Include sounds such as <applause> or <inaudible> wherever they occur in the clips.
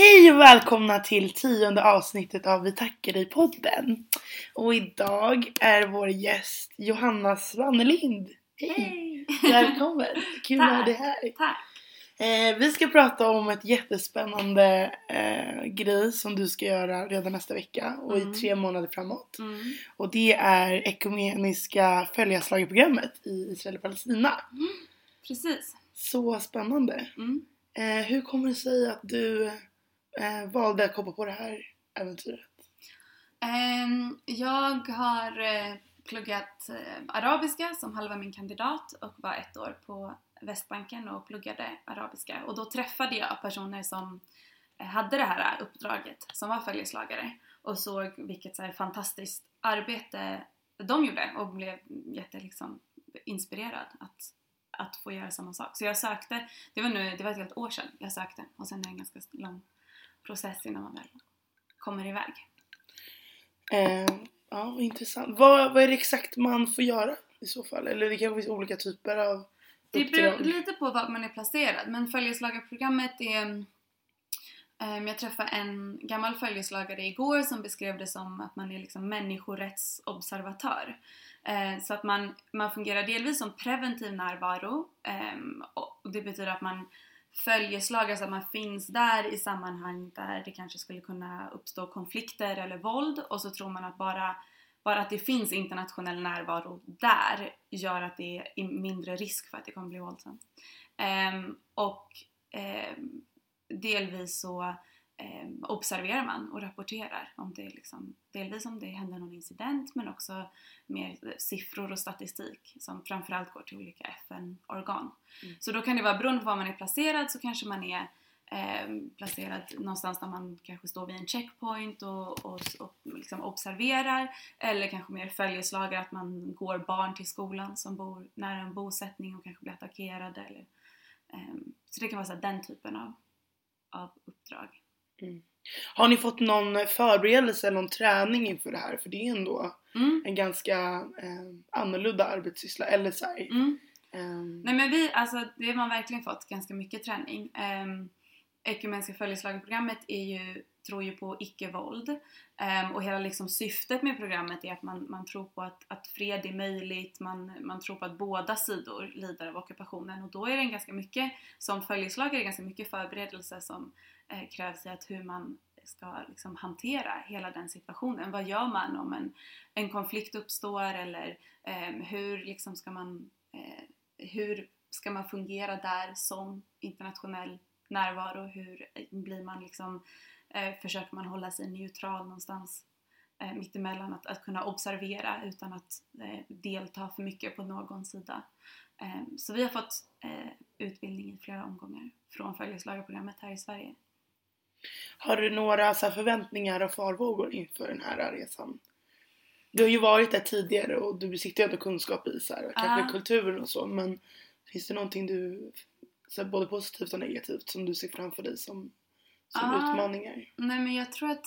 Hej och välkomna till tionde avsnittet av Vi tackar dig podden. Och idag är vår gäst Johanna Svannelind. Hej! Välkommen! Kul att ha dig här. Tack! Eh, vi ska prata om ett jättespännande eh, grej som du ska göra redan nästa vecka och Mm. i tre månader framåt. Mm. Och det är ekumeniska följaslagerprogrammet i Israel och Palestina. Precis. Så spännande! Mm. Eh, hur kommer det sig att du eh, valde att hoppa på det här äventyret? Um, jag har eh, pluggat eh, arabiska som halva min kandidat och var ett år på Västbanken och pluggade arabiska. Och då träffade jag personer som hade det här uppdraget, som var följeslagare och såg vilket så här, fantastiskt arbete de gjorde och blev jätte liksom, inspirerad att, att få göra samma sak. Så jag sökte, det var, nu, det var ett helt år sedan jag sökte och sen är det en ganska lång process innan man väl kommer iväg. Eh, ja, intressant. Vad, vad är det exakt man får göra i så fall? Eller det kanske finns olika typer av Det beror lite på var man är placerad men följeslagarprogrammet är ehm, jag träffade en gammal följeslagare igår som beskrev det som att man är liksom människorättsobservatör. Eh, så att man, man fungerar delvis som preventiv närvaro ehm, och det betyder att man följeslag, alltså att man finns där i sammanhang där det kanske skulle kunna uppstå konflikter eller våld och så tror man att bara bara att det finns internationell närvaro där gör att det är mindre risk för att det kommer bli våldsamt. Um, och um, delvis så ehm, observerar man och rapporterar om det liksom, delvis om det händer någon incident men också mer siffror och statistik som framförallt går till olika FN-organ. Mm. Så då kan det vara beroende på var man är placerad så kanske man är ehm, placerad någonstans där man kanske står vid en checkpoint och, och, och liksom observerar eller kanske mer följeslagare att man går barn till skolan som bor nära en bosättning och kanske blir attackerade eller ehm, så det kan vara så den typen av, av uppdrag. Har ni fått någon förberedelse eller någon träning inför det här? För det är ändå Mm. en ganska eh, annorlunda arbetssyssla. Eller så här, Mm. ehm, Nej men vi, alltså det har man verkligen fått ganska mycket träning. Um, Ekumeniska följeslagarprogrammet är ju, tror ju på icke-våld Ehm, och hela liksom syftet med programmet är att man, man tror på att, att fred är möjligt, man, man tror på att båda sidor lider av ockupationen och då är det ganska mycket, som följeslagare ganska mycket förberedelse som Eh, krävs i att hur man ska liksom hantera hela den situationen. Vad gör man om en, en konflikt uppstår eller eh, hur liksom ska man eh, hur ska man fungera där som internationell närvaro? Hur eh, blir man liksom, eh, försöker man hålla sig neutral någonstans eh, mittemellan? Att, att kunna observera utan att eh, delta för mycket på någon sida. Eh, så vi har fått eh, utbildning i flera omgångar från följeslagarprogrammet här i Sverige har du några så förväntningar och farvågor inför den här resan? Du har ju varit där tidigare och du besitter ju ändå kunskap i så här, kanske kulturen och så men finns det någonting du, så här, både positivt och negativt, som du ser framför dig som, som Ja. utmaningar? Nej men jag tror att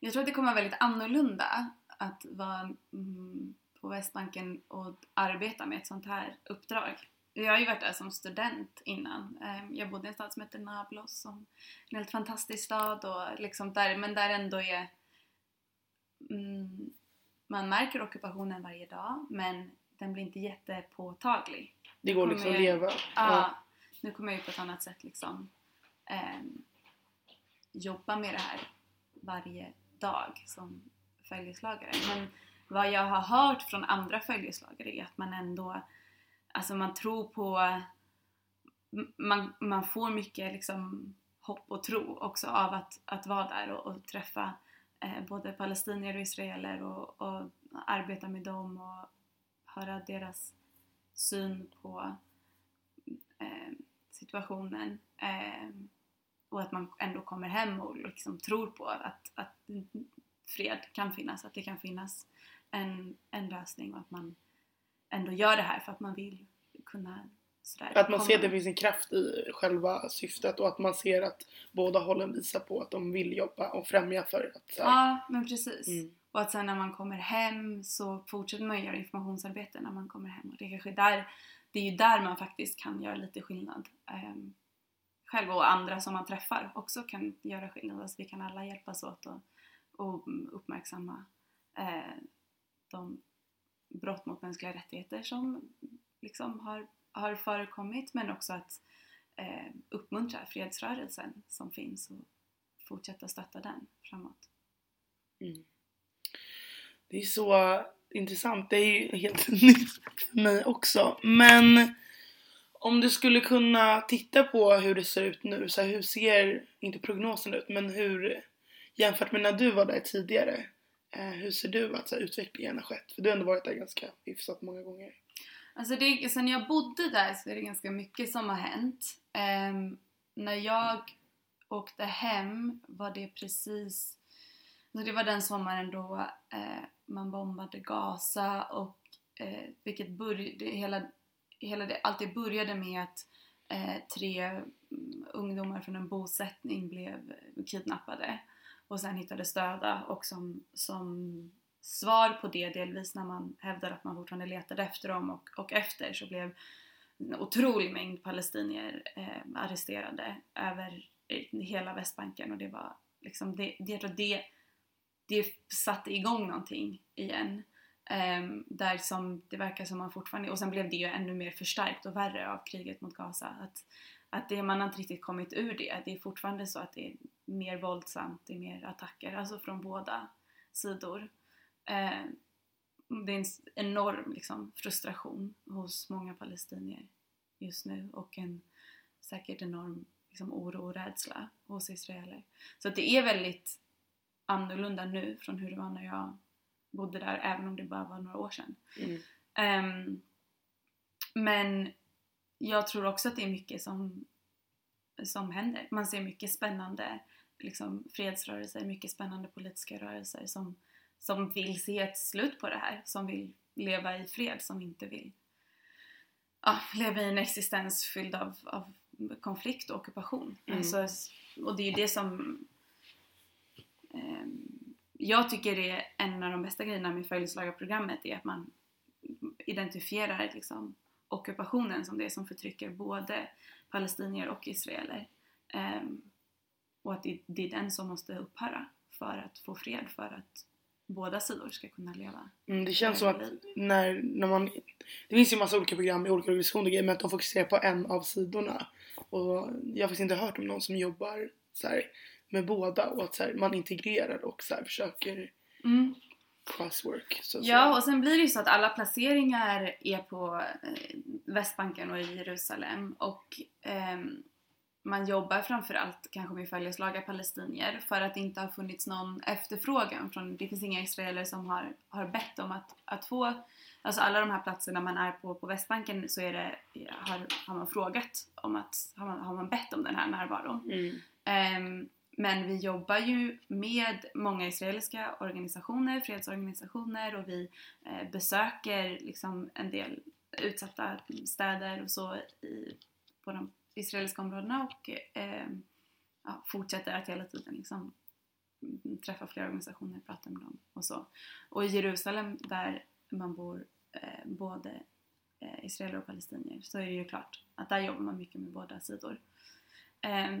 jag tror att det kommer vara väldigt annorlunda att vara mm, på Västbanken och arbeta med ett sånt här uppdrag. Jag har ju varit där som student innan. Ehm, Jag bodde i en stad som heter Nablus som en helt fantastisk stad och liksom där, men där ändå är mm, man märker ockupationen varje dag men den blir inte jättepåtaglig. Det går liksom att leva. Ja, nu kommer jag ju på ett annat sätt liksom ehm, jobba med det här varje dag som följeslagare. Men vad jag har hört från andra följeslagare är att man ändå, alltså man tror på, man, man får mycket liksom hopp och tro också av att, att vara där och, och träffa eh, både palestinier och israeler och, och arbeta med dem och höra deras syn på eh, situationen eh, och att man ändå kommer hem och liksom tror på att, att fred kan finnas, att det kan finnas en, en lösning och att man ändå gör det här för att man vill kunna sådär Att man ser att det komma- finns en kraft i själva syftet och att man ser att båda hållen visar på att de vill jobba och främja för att så här, Ja, men precis. Mm. Och att sen när man kommer hem så fortsätter man göra informationsarbete när man kommer hem. Och det är kanske där, det är ju där man faktiskt kan göra lite skillnad. Um, själv och andra som man träffar också kan göra skillnad. Alltså vi kan alla hjälpas åt och, och uppmärksamma eh, de brott mot mänskliga rättigheter som liksom har, har förekommit men också att eh, uppmuntra fredsrörelsen som finns och fortsätta stötta den framåt. Mm. Det är så intressant. Det är ju helt <laughs> nytt för mig också. Men om du skulle kunna titta på hur det ser ut nu, så här, hur ser, inte prognosen ut, men hur jämfört med när du var där tidigare, Eh, hur ser du att så här, utvecklingen har skett? För du har ändå varit där ganska hyfsat många gånger. Alltså det, sen jag bodde där så är det ganska mycket som har hänt. Um, när jag åkte hem var det precis, alltså det var den sommaren då uh, man bombade Gaza och uh, vilket började, hela, hela det, allt det började med att uh, tre mm, ungdomar från en bosättning blev kidnappade och sen hittades döda och som, som svar på det delvis när man hävdar att man fortfarande letade efter dem och, och efter så blev en otrolig mängd palestinier eh, arresterade över eh, hela Västbanken och det var liksom, det, det, det, det satte igång någonting igen. Um, där som det verkar som man fortfarande, och sen blev det ju ännu mer förstärkt och värre av kriget mot Gaza. Att, att det, man har inte riktigt kommit ur det. Det är fortfarande så att det mer våldsamt, det är mer attacker, alltså från båda sidor. Uh, det är en enorm liksom, frustration hos många palestinier just nu och en säkert enorm liksom, oro och rädsla hos israeler. Så att det är väldigt annorlunda nu från hur det var när jag bodde där, även om det bara var några år sedan. Mm. Um, men jag tror också att det är mycket som, som händer. Man ser mycket spännande liksom, fredsrörelser, mycket spännande politiska rörelser som, som vill se ett slut på det här, som vill leva i fred, som inte vill ja, leva i en existens fylld av, av konflikt och ockupation. Mm. Alltså, och det är det som eh, jag tycker är en av de bästa grejerna med följeslagarprogrammet är att man identifierar liksom, ockupationen som det som förtrycker både palestinier och israeler. Eh, och att det, det, är den som måste upphöra för att få fred, för att båda sidor ska kunna leva. Mm, det känns som att när, när man... Det finns ju massa olika program i olika organisationer men att de fokuserar på en av sidorna. Och jag har faktiskt inte hört om någon som jobbar så här, med båda och att så här, man integrerar och så här, försöker mm. crosswork. Så ja, och sen blir det ju så att alla placeringar är på eh, Västbanken och i Jerusalem och eh, man jobbar framförallt kanske med följeslaga palestinier för att det inte har funnits någon efterfrågan från, det finns inga israeler som har, har bett om att, att få Alltså alla de här platserna man är på på Västbanken så är det, har, har man frågat om att, har man, har man bett om den här närvaron. Mm. Um, men vi jobbar ju med många israeliska organisationer, fredsorganisationer och vi eh, besöker liksom en del utsatta städer och så i, på de israeliska områdena och eh, ja, fortsätter att hela tiden liksom träffa flera organisationer, prata med dem och så. Och i Jerusalem där man bor eh, både eh, israeler och palestinier så är det ju klart att där jobbar man mycket med båda sidor. Eh,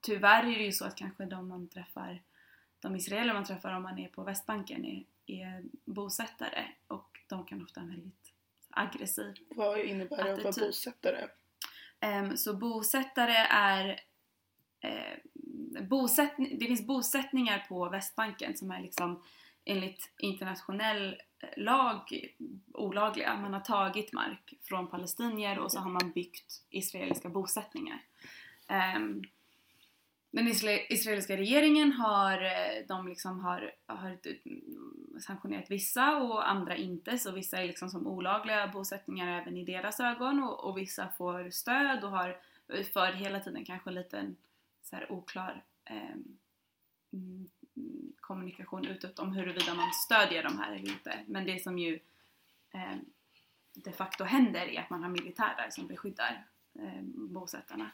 tyvärr är det ju så att kanske de man träffar, de israeler man träffar om man är på Västbanken är, är bosättare och de kan ofta ha en väldigt aggressiv Vad innebär det att vara bosättare? Ehm, så bosättare är eh, bosättning, det finns bosättningar på Västbanken som är liksom enligt internationell eh, lag olagliga. Man har tagit mark från palestinier och så har man byggt israeliska bosättningar. Um, den israeliska regeringen har, eh, de liksom har, har sanktionerat vissa och andra inte så vissa är liksom som olagliga bosättningar även i deras ögon och, och vissa får stöd och har eh, för hela tiden kanske lite så här oklar eh, kommunikation utåt om huruvida man stödjer de här eller inte men det som ju eh, de facto händer är att man har militärer som beskyddar eh, bosättarna.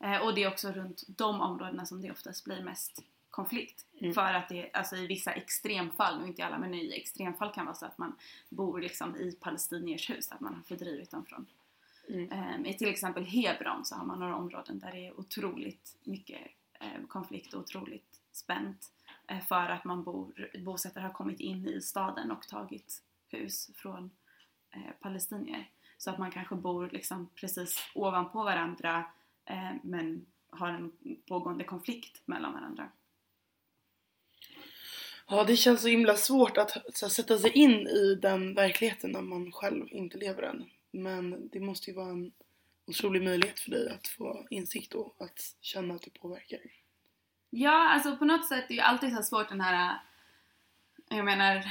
Eh, och det är också runt de områdena som det oftast blir mest konflikt. Mm. För att det, alltså i vissa extremfall, nu inte i alla men i extremfall kan vara så att man bor liksom i palestiniers hus, att man har fördrivit dem från, Mm. Ehm, I till exempel Hebron så har man några områden där det är otroligt mycket eh, konflikt och otroligt spänt eh, för att man bor, bosättare har kommit in i staden och tagit hus från eh, palestinier. Så att man kanske bor liksom precis ovanpå varandra eh, men har en pågående konflikt mellan varandra. Ja, det känns så himla svårt att här, sätta sig in i den verkligheten när man själv inte lever den. Men det måste ju vara en otrolig möjlighet för dig att få insikt och att känna att det påverkar. Ja, alltså på något sätt är ju alltid så svårt den här... Jag menar,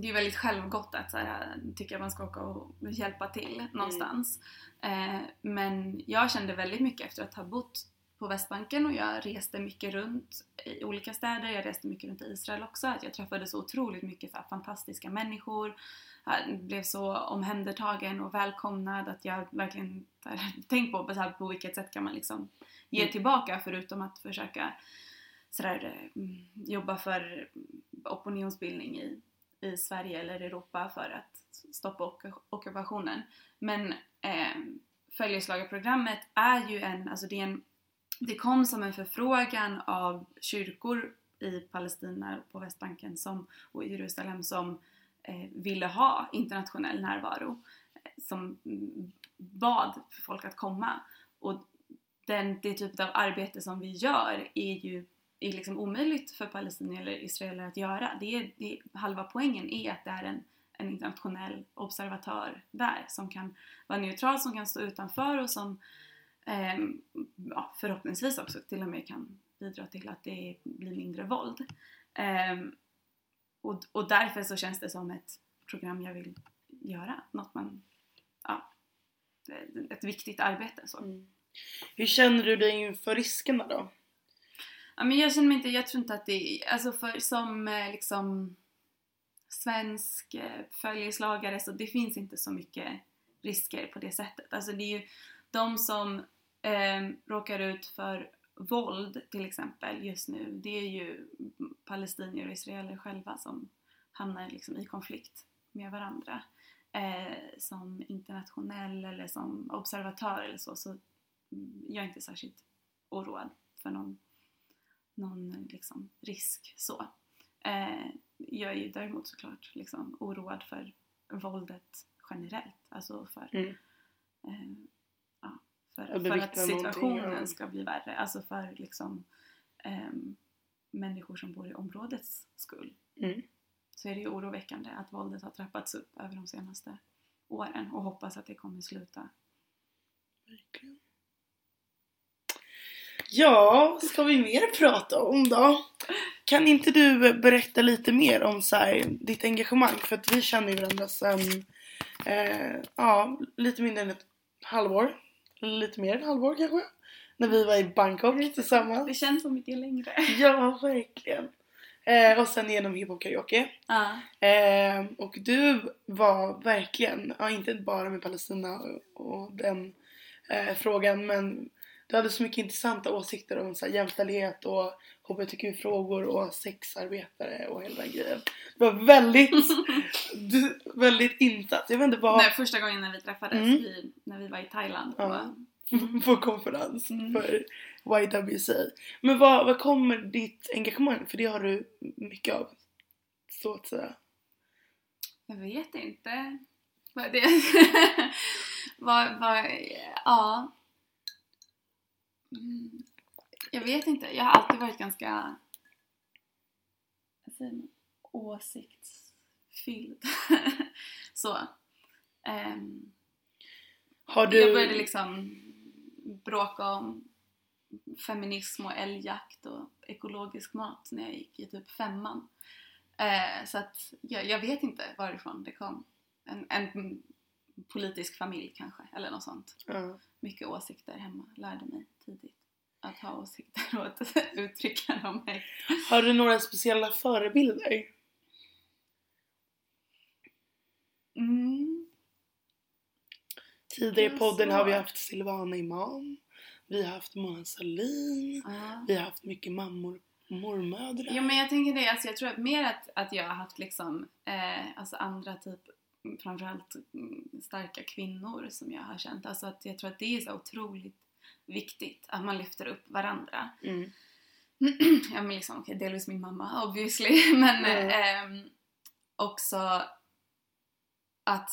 det är väldigt självgott att så här, tycka att man ska åka och hjälpa till någonstans. Eh, men jag kände väldigt mycket efter att ha bott på Västbanken och jag reste mycket runt i olika städer. Jag reste mycket runt i Israel också. Att jag träffade så otroligt mycket så fantastiska människor. Jag blev så omhändertagen och välkomnad att jag verkligen så här, <laughs> tänkt på så här, på vilket sätt kan man liksom ge Mm. tillbaka förutom att försöka sådär, mm, jobba för opinionsbildning i, i Sverige eller Europa för att stoppa ockupationen. Men eh, följeslagarprogrammet är ju en, alltså det är en, det kom som en förfrågan av kyrkor i Palestina och på Västbanken som, och i Jerusalem som eh, ville ha internationell närvaro. Eh, som mm, bad folk att komma. Och den, det typ av arbete som vi gör är ju är liksom omöjligt för palestinier eller israeler att göra. Det är, det halva poängen är att det är en, en internationell observatör där som kan vara neutral, som kan stå utanför och som eh, ja, förhoppningsvis också till och med kan bidra till att det blir mindre våld. Eh, och, och därför så känns det som ett program jag vill göra. Något man, ja, ett viktigt arbete så. Mm. Hur känner du dig inför riskerna då? Ja, men jag känner mig inte, jag tror inte att det är, alltså för som eh, liksom svensk eh, följeslagare så det finns inte så mycket risker på det sättet. Alltså det är ju de som eh, råkar ut för våld till exempel just nu, det är ju palestinier och israeler själva som hamnar liksom i konflikt med varandra. Eh, som internationell eller som observatör eller så, så mm, jag är inte särskilt oroad för någon någon liksom, risk så. Eh, jag är ju däremot såklart liksom, oroad för våldet generellt. Alltså för, Mm. eh, ja, för, för att situationen ska bli värre. Alltså för liksom, ehm, människor som bor i områdets skull. Mm. Så är det ju oroväckande att våldet har trappats upp över de senaste åren och hoppas att det kommer sluta. Verkligen. Ja, vad ska vi mer prata om då? Kan inte du berätta lite mer om så här, ditt engagemang? För att vi känner ju varandra sedan eh, ja, lite mindre än ett halvår. Lite mer än ett halvår kanske? När vi var i Bangkok tillsammans. Det känns så mycket längre. Ja, verkligen. Eh, och sen genom hiphop karaoke. Ja. Eh, och du var verkligen, ja inte bara med Palestina och, och den eh, frågan men du hade så mycket intressanta åsikter om så här, jämställdhet och hbtq-frågor och sexarbetare och hela den grejen. Du var väldigt, <laughs> du, väldigt insatt. Jag vet inte vad Nej, första gången när vi träffades, Mm. vi, när vi var i Thailand. Ja. på- <laughs> på konferens Mm. för YWCA. Men vad, vad kommer ditt engagemang? För det har du mycket av. Så att säga. Jag vet inte. Vad det... <laughs> vad, vad, ja. Mm. Jag vet inte. Jag har alltid varit ganska alltså, åsiktsfylld. <laughs> Så. Ehm, Har du... Jag började liksom bråka om feminism och älgjakt och ekologisk mat när jag gick i typ femman. Eh, så att jag, jag vet inte varifrån det kom. En, en politisk familj kanske, eller något sånt. Ja. Mycket åsikter hemma, lärde mig tidigt att ha åsikter <laughs> och att <laughs> uttrycka dem högt. Har du några speciella förebilder? Mm. Tidigare i podden har vi haft Silvana Imam. Vi har haft Mona Sahlin. Ja. Vi har haft mycket mammor, mormödrar. Jo men jag tänker det, alltså jag tror att mer att, att jag har haft liksom, eh, alltså andra typ framförallt mm, starka kvinnor som jag har känt. Alltså att jag tror att det är så otroligt viktigt att man lyfter upp varandra. Mm. <clears throat> ja men liksom, okej okay, delvis min mamma obviously <laughs> men Mm. ehm, också att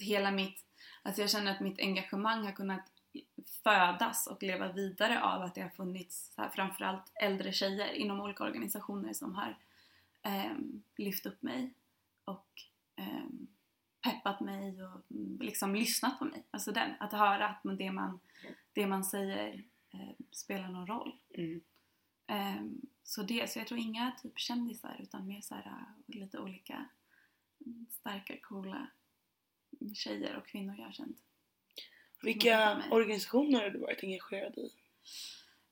hela mitt, att jag känner att mitt engagemang har kunnat födas och leva vidare av att det har funnits här, framförallt äldre tjejer inom olika organisationer som har ehm, lyft upp mig och peppat mig och mm, liksom lyssnat på mig. Alltså den, att höra att det man, det man säger eh, spelar någon roll. Mm. Ehm, så det, så jag tror inga typ kändisar utan mer så här, äh, lite olika mm, starka, coola tjejer och kvinnor jag har känt. Vilka organisationer har du varit engagerad i?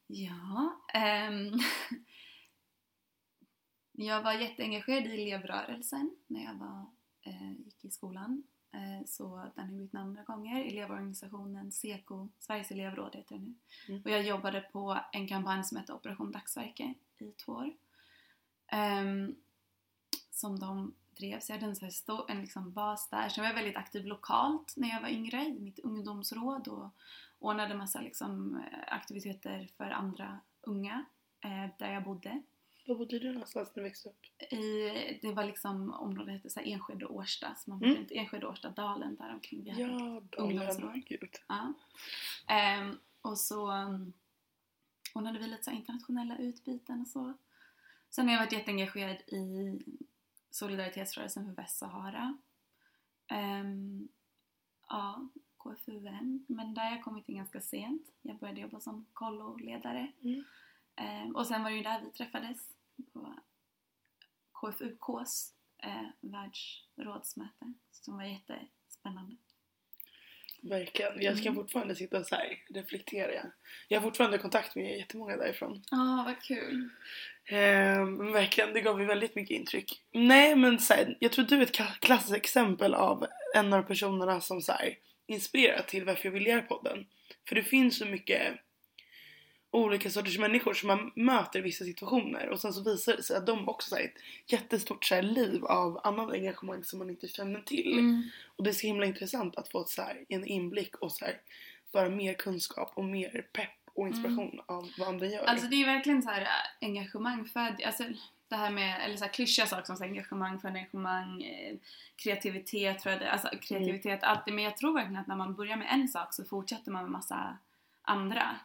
Ja, ehm, <laughs> jag var jätteengagerad i elevrörelsen när jag var, eh, gick i skolan. Eh, så den har bytt namn några gånger. Elevorganisationen SEKO, Sveriges elevråd heter det nu. Mm. Och jag jobbade på en kampanj som hette Operation Dagsverke i två år. Ehm, som de drev. Så jag hade en, så stor, en liksom bas där. Så jag var väldigt aktiv lokalt när jag var yngre i mitt ungdomsråd och ordnade massa liksom, eh, aktiviteter för andra unga eh, där jag bodde. Var bodde du någonstans när du växte upp? I, det var liksom området hette så här Enskede och Årsta, så man Mm. bodde inte Enskede och Årsta, dalen där omkring. Vi hade Ja. Dalen. Gud. Ja. Ehm, och så um, ordnade vi lite så internationella utbyten och så. Sen har jag varit jätteengagerad i solidaritetsrörelsen för Västsahara. Um, ja, KFUM, men där har jag kommit in ganska sent. Jag började jobba som kolloledare. Mm. Ehm, och sen var det ju där vi träffades på KFUKs eh, världsrådsmöte som var jättespännande. Verkligen. Jag ska Mm. fortfarande sitta och så här reflektera. Jag har fortfarande kontakt med jättemånga därifrån. Ja, vad kul! Ehm, verkligen, det gav ju väldigt mycket intryck. Nej men så här, jag tror du är ett klassiskt exempel av en av personerna som så här, inspirerat till varför jag vill göra podden. För det finns så mycket olika sorters människor som man möter i vissa situationer och sen så visar det sig att de också har ett jättestort så här, liv av annat engagemang som man inte känner till. Mm. Och det är så himla intressant att få så här, en inblick och så här, bara mer kunskap och mer pepp och inspiration av vad andra gör. Alltså det är verkligen så här äh, engagemang för, alltså det här med, eller så här klyschiga saker som så här engagemang för engagemang, eh, kreativitet det, alltså kreativitet, alltid. Men jag tror verkligen att när man börjar med en sak så fortsätter man med massa andra.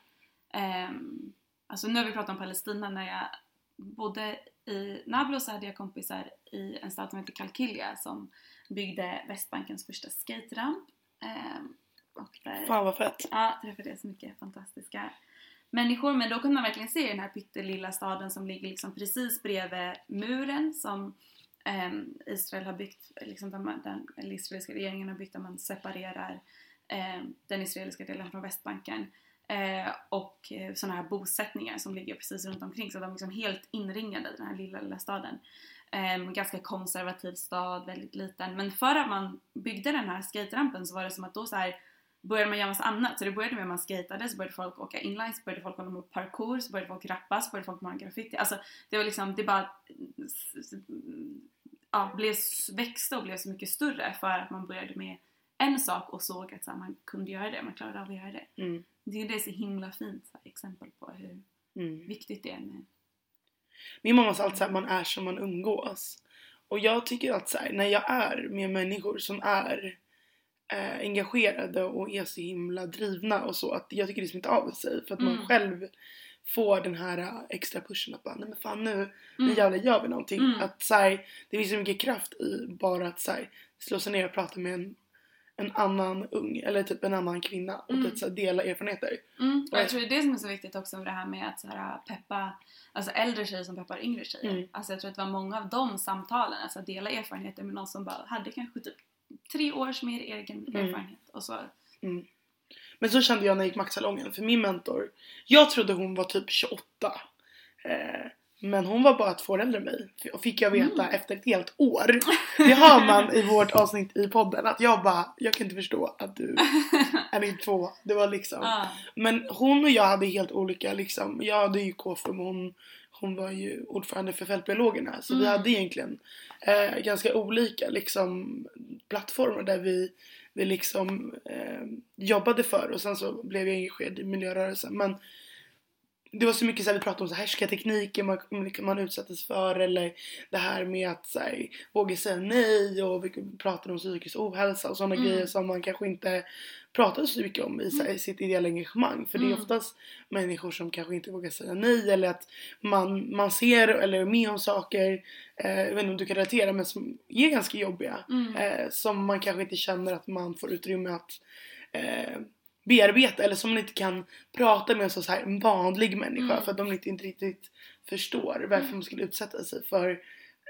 Ehm, alltså nu har vi pratat om Palestina, när jag bodde i Nablus så hade jag kompisar i en stad som heter Kalkilja som byggde Västbankens första skateramp. Ehm, och där, Fan vad fett. Ja, träffade så mycket fantastiska människor. Men då kunde man verkligen se den här pyttelilla staden som ligger liksom precis bredvid muren som ehm, Israel har byggt, liksom man, den eller israeliska regeringen har byggt där man separerar den israeliska delen från Västbanken. Eh, och eh, sådana här bosättningar som ligger precis runt omkring så de är liksom helt inringade i den här lilla, lilla staden. Eh, ganska konservativ stad, väldigt liten. Men för att man byggde den här skaterampen så var det som att då så här började man göra massa annat. Så det började med att man skatade, så började folk åka inline, så började folk hålla på med parkour, så började folk rappa, så började folk måla graffiti. Alltså det var liksom, det bara ja, blev, växte och blev så mycket större för att man började med en sak och såg att så här, man kunde göra det, man klarade av att göra det. Mm. Det är det så himla fint så här, exempel på hur Mm. viktigt det är med Min mamma sa alltid att man är som man umgås. Och jag tycker att så här, när jag är med människor som är eh, engagerade och är så himla drivna och så, att jag tycker det smittar av sig. För att man Mm. själv får den här eh, extra pushen att bara, nej men fan nu, nu Mm. jävlar gör vi någonting. Mm. Att så här, det finns så mycket kraft i bara att så här, slå sig ner och prata med en, en annan ung eller typ en annan kvinna och Mm. typ, så dela erfarenheter. Mm, och Och- jag tror det är det som är så viktigt också med det här med att så här, peppa alltså äldre tjejer som peppar yngre tjejer. Mm. Alltså jag tror att det var många av de samtalen, alltså att dela erfarenheter med någon som bara hade kanske typ tre års mer egen Mm. erfarenhet och så. Men så kände jag när jag gick Maxsalongen för min mentor, jag trodde hon var typ 28. Eh, Men hon var bara två år äldre än mig. Och fick jag veta Mm. efter ett helt år. <laughs> Det hör man i vårt avsnitt i podden. Att jag bara, jag kan inte förstå att du <laughs> är min två. Det var liksom. Ja. Men hon och jag hade helt olika liksom. Jag hade ju KFUM och hon, hon var ju ordförande för Fältbiologerna. Så vi Mm. hade egentligen eh, ganska olika liksom plattformar där vi, vi liksom eh, jobbade för och sen så blev jag engagerad i miljörörelsen. Men det var så mycket så här, vi pratade om så härskartekniker man, man utsattes för eller det här med att så här, våga säga nej och vi pratade om psykisk ohälsa och sådana Mm. grejer som man kanske inte pratade så mycket om i så här, sitt ideella engagemang. För det är Mm. oftast människor som kanske inte vågar säga nej eller att man, man ser eller är med om saker, eh, jag vet inte om du kan relatera men som är ganska jobbiga. Mm. Eh, som man kanske inte känner att man får utrymme att eh, bearbeta eller som man inte kan prata med så här en vanlig människa Mm. för att de inte, inte riktigt förstår varför man skulle utsätta sig för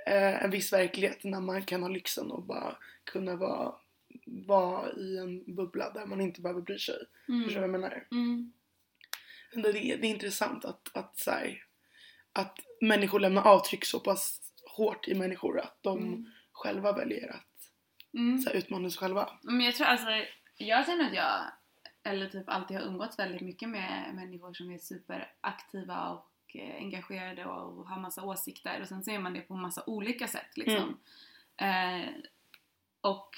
eh, en viss verklighet när man kan ha lyxen och bara kunna vara, vara i en bubbla där man inte behöver bry sig. Förstår du vad jag menar? Mm. Det, är- det är intressant att, att, så här, att människor lämnar avtryck så pass hårt i människor att de Mm. själva väljer att Mm. så här, utmana sig själva. Men jag tror alltså, jag känner att jag eller typ alltid har umgåtts väldigt mycket med människor som är superaktiva och eh, engagerade och har massa åsikter och sen ser man det på massa olika sätt liksom. Eh, och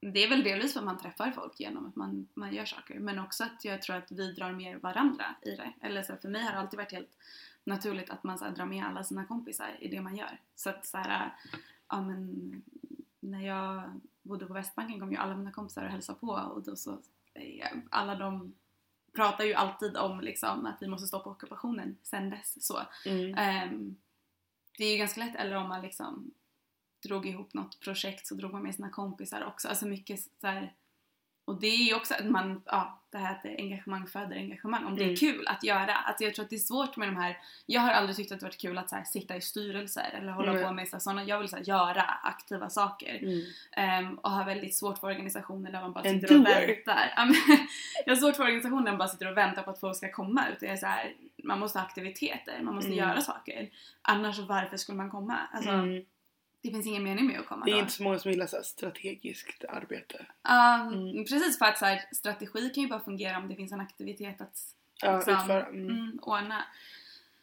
det är väl delvis för att man träffar folk genom att man, man gör saker men också att jag tror att vi drar med varandra i det. Eller så här, för mig har det alltid varit helt naturligt att man så här, drar med alla sina kompisar i det man gör. Så att så här, ja men när jag bodde på Västbanken kom ju alla mina kompisar och hälsade på och då så, alla de pratar ju alltid om liksom att vi måste stoppa ockupationen sen dess så. Mm. Ehm, det är ju ganska lätt, eller om man liksom drog ihop något projekt så drog man med sina kompisar också. Alltså mycket så här, och det är ju också att man, ja, det här att engagemang föder engagemang. Om det Mm. är kul att göra. Alltså jag tror att det är svårt med de här, jag har aldrig tyckt att det varit kul att så här, sitta i styrelser eller hålla Nej. på med så här, såna, jag vill så här, göra aktiva saker. Mm. Ehm, och har väldigt svårt för organisationer där man bara sitter och doer. väntar. <laughs> Jag har svårt för organisationer där man bara sitter och väntar på att folk ska komma. Utan jag är så här, man måste ha aktiviteter, man måste Mm. göra saker. Annars varför skulle man komma? Alltså, Mm. Det finns ingen mening med att komma Det är då. inte så många som gillar så här strategiskt arbete. Um, Mm. Precis för att så här, strategi kan ju bara fungera om det finns en aktivitet att Ja, liksom, utföra. Mm. mm, ordna.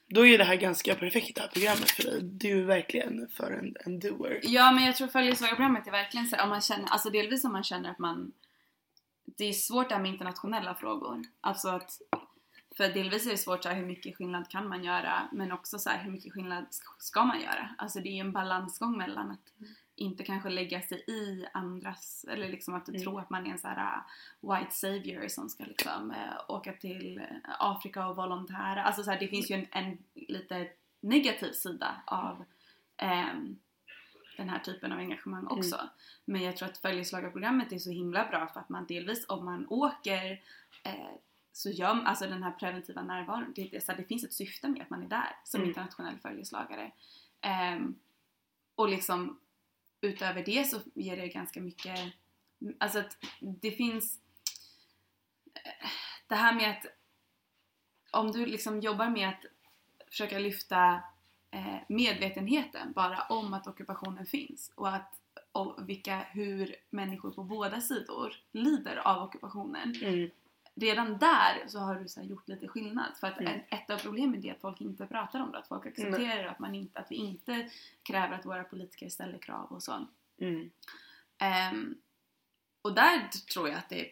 Då är det här ganska perfekt det här programmet för dig. Du är verkligen för en, en doer. Ja men jag tror följeslagarprogrammet är verkligen så här, om man känner, alltså delvis om man känner att man det är svårt det här med internationella frågor. Alltså att för delvis är det svårt så här, hur mycket skillnad kan man göra men också så här, hur mycket skillnad ska man göra? Alltså det är ju en balansgång mellan att inte kanske lägga sig i andras eller liksom att Mm. tro att man är en så här uh, white savior som ska liksom uh, åka till uh, Afrika och volontära. Alltså så här, det finns ju en, en lite negativ sida av ehm, den här typen av engagemang också. Men jag tror att följeslagarprogrammet är så himla bra för att man delvis om man åker eh, så gör man, alltså den här preventiva närvaron, det, det, så det finns ett syfte med att man är där som Mm. internationell följeslagare. Ehm, och liksom utöver det så ger det ganska mycket, alltså att det finns eh, det här med att om du liksom jobbar med att försöka lyfta eh, medvetenheten bara om att ockupationen finns och att och vilka, hur människor på båda sidor lider av ockupationen. Mm. Redan där så har du så gjort lite skillnad. För att Mm. ett- av problemen är att folk inte pratar om det. Att folk accepterar att, man inte, att vi inte kräver att våra politiker ställer krav och så. Mm. Ehm, och där tror jag att det,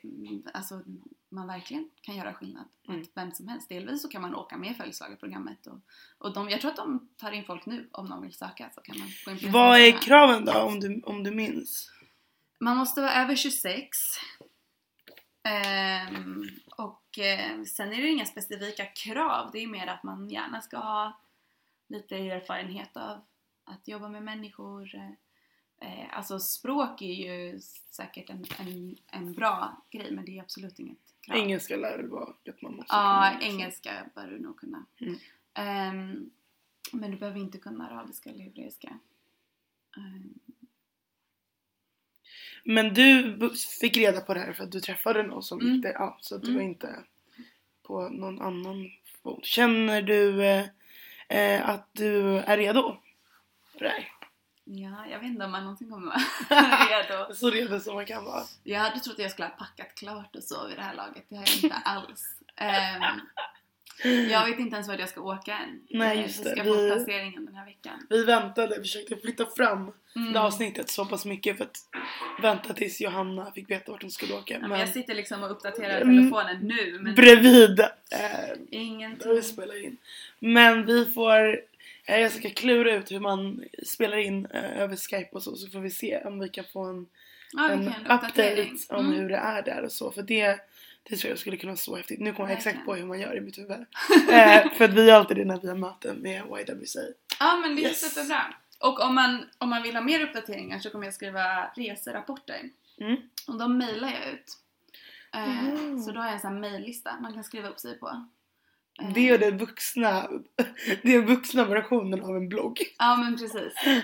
alltså, man verkligen kan göra skillnad. Mm. Att vem som helst. Delvis så kan man åka med i följeslagarprogrammet. Och, och de, jag tror att de tar in folk nu om de vill söka. Så kan man gå in Vad är kraven då om du, om du minns? Man måste vara över 26. Ehm, och eh, sen är det inga specifika krav. Det är mer att man gärna ska ha lite erfarenhet av att jobba med människor. Eh, alltså språk är ju säkert en, en, en bra grej men det är absolut inget krav. Engelska lär väl vara att man måste Ja, engelska bör du nog kunna. Mm. Ehm, men du behöver inte kunna arabiska eller hebreiska. Ehm, Men du fick reda på det här för att du träffade någon som Mm. gick det. Ja, så att du Mm. var inte på någon annan fot. Känner du... Eh, eh, att du är redo här. Ja, jag vet inte om man någonsin kommer vara <laughs> redo. Så redo som man kan vara. Jag hade trott att jag skulle ha packat klart och så vid det här laget. Det har jag inte alls. Ehm, jag vet inte ens vart jag ska åka än. Nej, just det. ska Vi- få placeringen den här veckan. Vi väntade, försökte flytta fram Mm. det avsnittet så pass mycket för att vänta tills Johanna fick veta vart hon skulle åka. Ja, men men jag sitter liksom och uppdaterar Mm. telefonen nu men bredvid eh, ingenting. vi spelar in. Men vi får, eh, jag ska klura ut hur man spelar in eh, över Skype och så, så får vi se om vi kan få en, Ja, en vilken update om Mm. hur det är där och så. För det, det tror jag skulle kunna vara så häftigt. Nu kommer jag exakt på hur man gör i mitt huvud. <laughs> eh, för att vi gör alltid det när vi har möten med YWCA. Ja men det är Yes. superbra. Och om man, om man vill ha mer uppdateringar så kommer jag skriva reserapporter. Mm. Och de mejlar jag ut. Eh, Mm. Så då har jag en sån här mejllista man kan skriva upp sig på. Eh, Det är den vuxna, det är vuxna versionen av en blogg. Ja men precis. <laughs>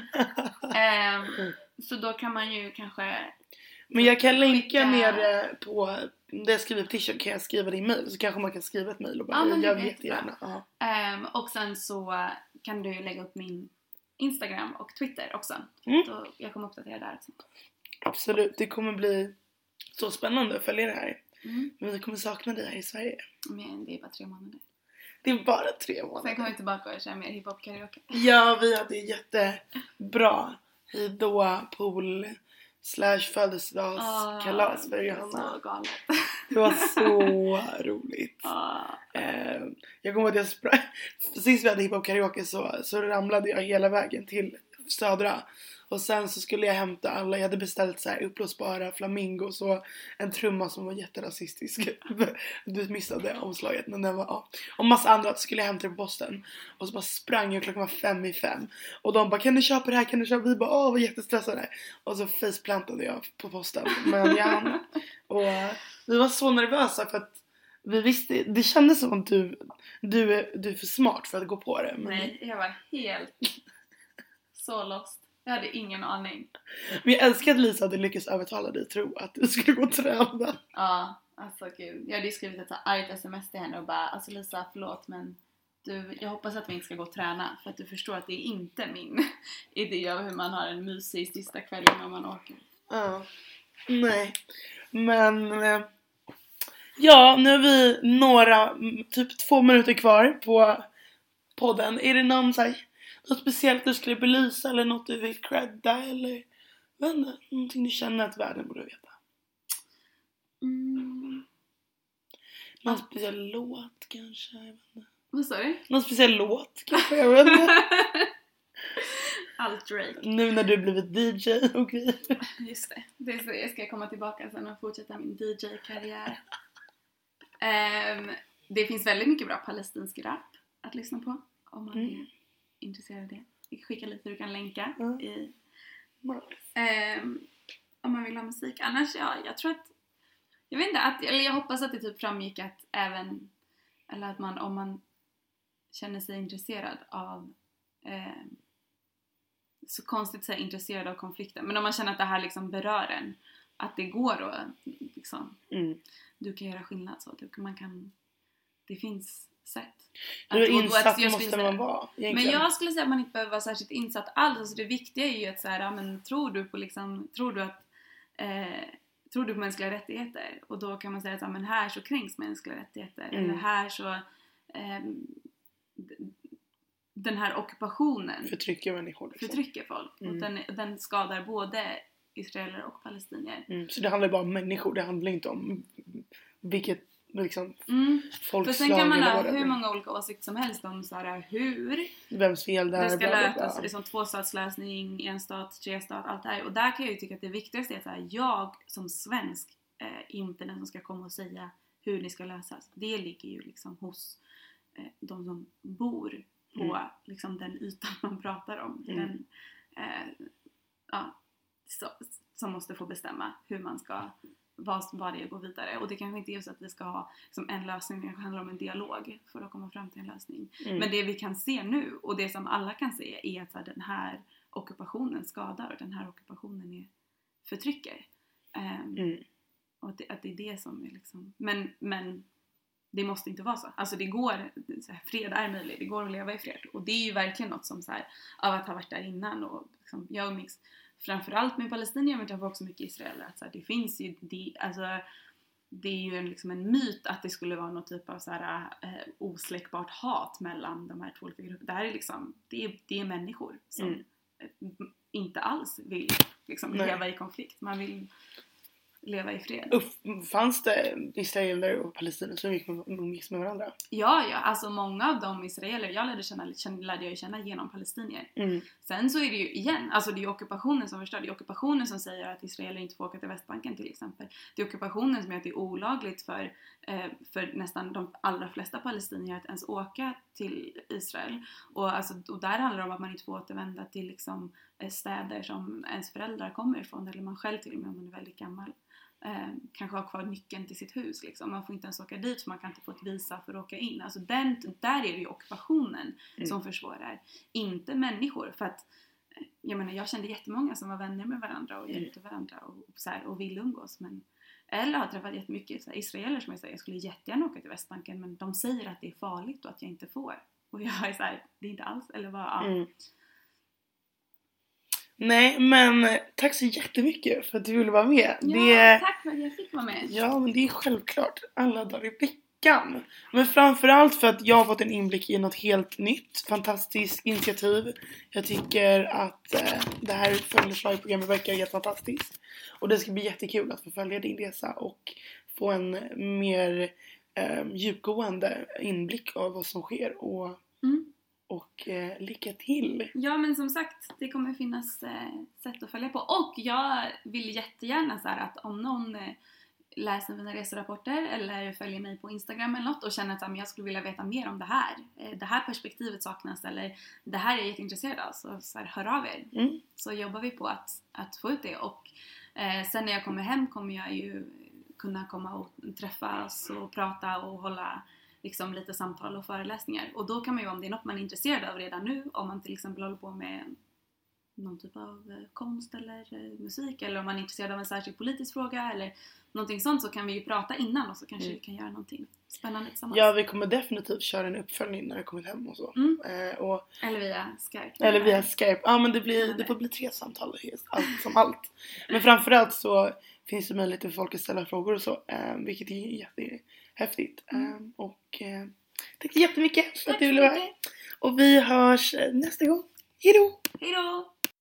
Ehm, så då kan man ju kanske... Men jag kan länka Skicka- ner eh, på, det jag skriver på t-shirt kan jag skriva det i mail så kanske man kan skriva ett mail och bara Ja, men jag vill jättegärna. Ja. ehm, och sen så kan du lägga upp min Instagram och Twitter också. Mm. Då jag kommer uppdatera där också. Absolut, det kommer bli så spännande att följa det här. Mm. Men vi kommer sakna dig här i Sverige. Men det är bara tre månader. Det är bara tre Sen kommer månader. vi tillbaka och köra mer hiphop karaoke. Ja, vi hade jättebra hejdå pool slash födelsedagskalas för Johanna. Så. Det var så <laughs> roligt. Ah. Eh, jag kommer ihåg att jag sprang, <laughs> sist vi hade hiphop karaoke så, så ramlade jag hela vägen till Södra. Och sen så skulle jag hämta alla, jag hade beställt så här uppblåsbara flamingos och en trumma som var jätterasistisk. <laughs> Du missade omslaget men den var, ja. Och massa andra, så skulle jag hämta det på posten. Och så bara sprang jag klockan var fem i fem. Och de bara kan du köpa det här, kan du köpa? Vi bara åh var jättestressade. Och så faceplantade jag på posten. Men jag <laughs> hann. Och vi var så nervösa för att vi visste, det kändes som att du, du, är, du är för smart för att gå på det. Men, Nej, jag var helt så lost. Jag hade ingen aning. men jag älskar att Lisa hade lyckats övertala dig tro att du skulle gå och träna. Ja, alltså gud. Jag hade ju skrivit ett så argt sms till henne och bara alltså Lisa förlåt men du, jag hoppas att vi inte ska gå och träna för att du förstår att det är inte min <laughs> idé av hur man har en mysig sista kvällen om man åker. Ja. Nej. Men... eh, Ja, nu har vi några, typ två minuter kvar på podden. Är det någon så här, något speciellt du skulle belysa eller något du vill credda eller inte, någonting du känner att världen borde veta? Mm. Någon Ja. speciell låt kanske? Jag vet inte. Vad sa du? Någon speciell låt kanske? Jag vet inte. <laughs> Allt Drake. nu när du blivit DJ och grejer. <laughs> Just det. det är så jag ska komma tillbaka sen och fortsätta min DJ-karriär. Ehm, det finns väldigt mycket bra palestinsk rap att lyssna på om man Mm. är intresserad av det. Jag skickar lite du kan länka Ja. i. Ehm, om man vill ha musik. Annars, ja, jag tror att... Jag vet inte, att, eller jag hoppas att det typ framgick att även... Eller att man, om man känner sig intresserad av... ehm, så konstigt att säga intresserad av konflikten, men om man känner att det här liksom berör en. Att det går att liksom... Mm. Du kan göra skillnad så. Du, man kan... Det finns sätt. Hur insatt måste säga- man vara men egentligen? jag skulle säga att man inte behöver vara särskilt insatt alls. Alltså det viktiga är ju att så här, ja, men tror du på liksom, tror du att eh, tror du på mänskliga rättigheter? Och då kan man säga att ja, men här så kränks mänskliga rättigheter. Mm. Eller här så d- den här ockupationen Förtrycker människor liksom. förtrycker folk. Mm. Och den, den skadar både israeler och palestinier. Mm. Så det handlar bara om människor, det handlar inte om vilket liksom Mm. För folkslag sen kan man ha hur många olika åsikter som helst om så här, hur Vems fel det är. det ska lösas, liksom tvåstatslösning, en stat, tre stat, allt det här. Och där kan jag ju tycka att det viktigaste är att här, jag som svensk är inte den som ska komma och säga hur det ska lösas. Det ligger ju liksom hos eh, de som bor på Mm. liksom den ytan man pratar om. Mm. Den, eh, ja, så, som måste få bestämma hur man ska vad, vad det är att gå vidare. Och det kanske inte är så att vi ska ha som en lösning, det kanske handlar om en dialog för att komma fram till en lösning. Mm. Men det vi kan se nu och det som alla kan se är att här, den här ockupationen skadar och den här ockupationen är förtrycker. Ehm, Mm. Och att det, att det är det som är liksom... Men, men det måste inte vara så. Alltså det går, så här, fred är möjlig, det går att leva i fred. Och det är ju verkligen något som så här, av att ha varit där innan och liksom, jag umgicks framförallt med palestinier men träffar också mycket israeler att så här, det finns ju, det, alltså det är ju en, liksom en myt att det skulle vara någon typ av så här, eh, osläckbart hat mellan de här två olika grupperna. Det här är liksom, det är, det är människor som Mm. eh, inte alls vill liksom, leva i konflikt. Man vill leva i fred. Uff, fanns det israeler och palestinier som gick med, umgicks med varandra? Ja, ja, alltså många av de israeler jag lärde känna, lärde jag känna genom palestinier. Mm. Sen så är det ju igen, alltså det är ockupationen som förstör. Det är ockupationen som säger att israeler inte får åka till Västbanken till exempel. Det är ockupationen som gör att det är olagligt för, eh, för nästan de allra flesta palestinier att ens åka till Israel. Och, alltså, och där handlar det om att man inte får återvända till liksom, eh, städer som ens föräldrar kommer ifrån eller man själv till och med om man är väldigt gammal. Eh, kanske har kvar nyckeln till sitt hus liksom. Man får inte ens åka dit för man kan inte få ett visa för att åka in. Alltså den, där är det ju ockupationen Mm. som försvårar. Inte människor. För att eh, jag menar jag kände jättemånga som var vänner med varandra och Mm. hjälpte varandra och, och, så här, och ville umgås. Men, eller har träffat jättemycket så här, israeler som jag säger jag skulle jättegärna åka till Västbanken men de säger att det är farligt och att jag inte får. Och jag är såhär, det är inte alls, eller vad? Ja. Mm. Nej men eh, tack så jättemycket för att du ville vara med. Ja, det, tack för att jag fick vara med. ja men det är självklart alla dagar i veckan. Men framförallt för att jag har fått en inblick i något helt nytt, fantastiskt initiativ. Jag tycker att eh, det här följeslagprogrammet verkar helt fantastiskt. Och det ska bli jättekul att få följa din resa och få en mer eh, djupgående inblick av vad som sker. Och, Mm. Och eh, lycka till! Ja men som sagt, det kommer finnas eh, sätt att följa på. Och jag vill jättegärna så här att om någon eh, läser mina reserapporter eller följer mig på Instagram eller något och känner att jag skulle vilja veta mer om det här. Eh, det här perspektivet saknas eller det här är jag jätteintresserad av. Så, så här, hör av er. Mm. Så jobbar vi på att, att få ut det. Och eh, sen när jag kommer hem kommer jag ju kunna komma och träffas och prata och hålla liksom lite samtal och föreläsningar. Och då kan man ju om det är något man är intresserad av redan nu, om man till exempel håller på med någon typ av eh, konst eller eh, musik eller om man är intresserad av en särskild politisk fråga eller någonting sånt så kan vi ju prata innan och så kanske Mm. vi kan göra någonting spännande tillsammans. Ja, vi kommer definitivt köra en uppföljning när jag kommit hem och så. Mm. Eh, och, Eller via Skype. eller via Skype. Ja men det, blir, det får bli tre samtal allt som allt. Men framförallt så finns det möjlighet för folk att ställa frågor och så. Eh, vilket är jättehäftigt. Mm. Eh, och eh, tack så jättemycket för att du ville vara här. Och vi hörs eh, nästa gång. Hejdå! Hejdå!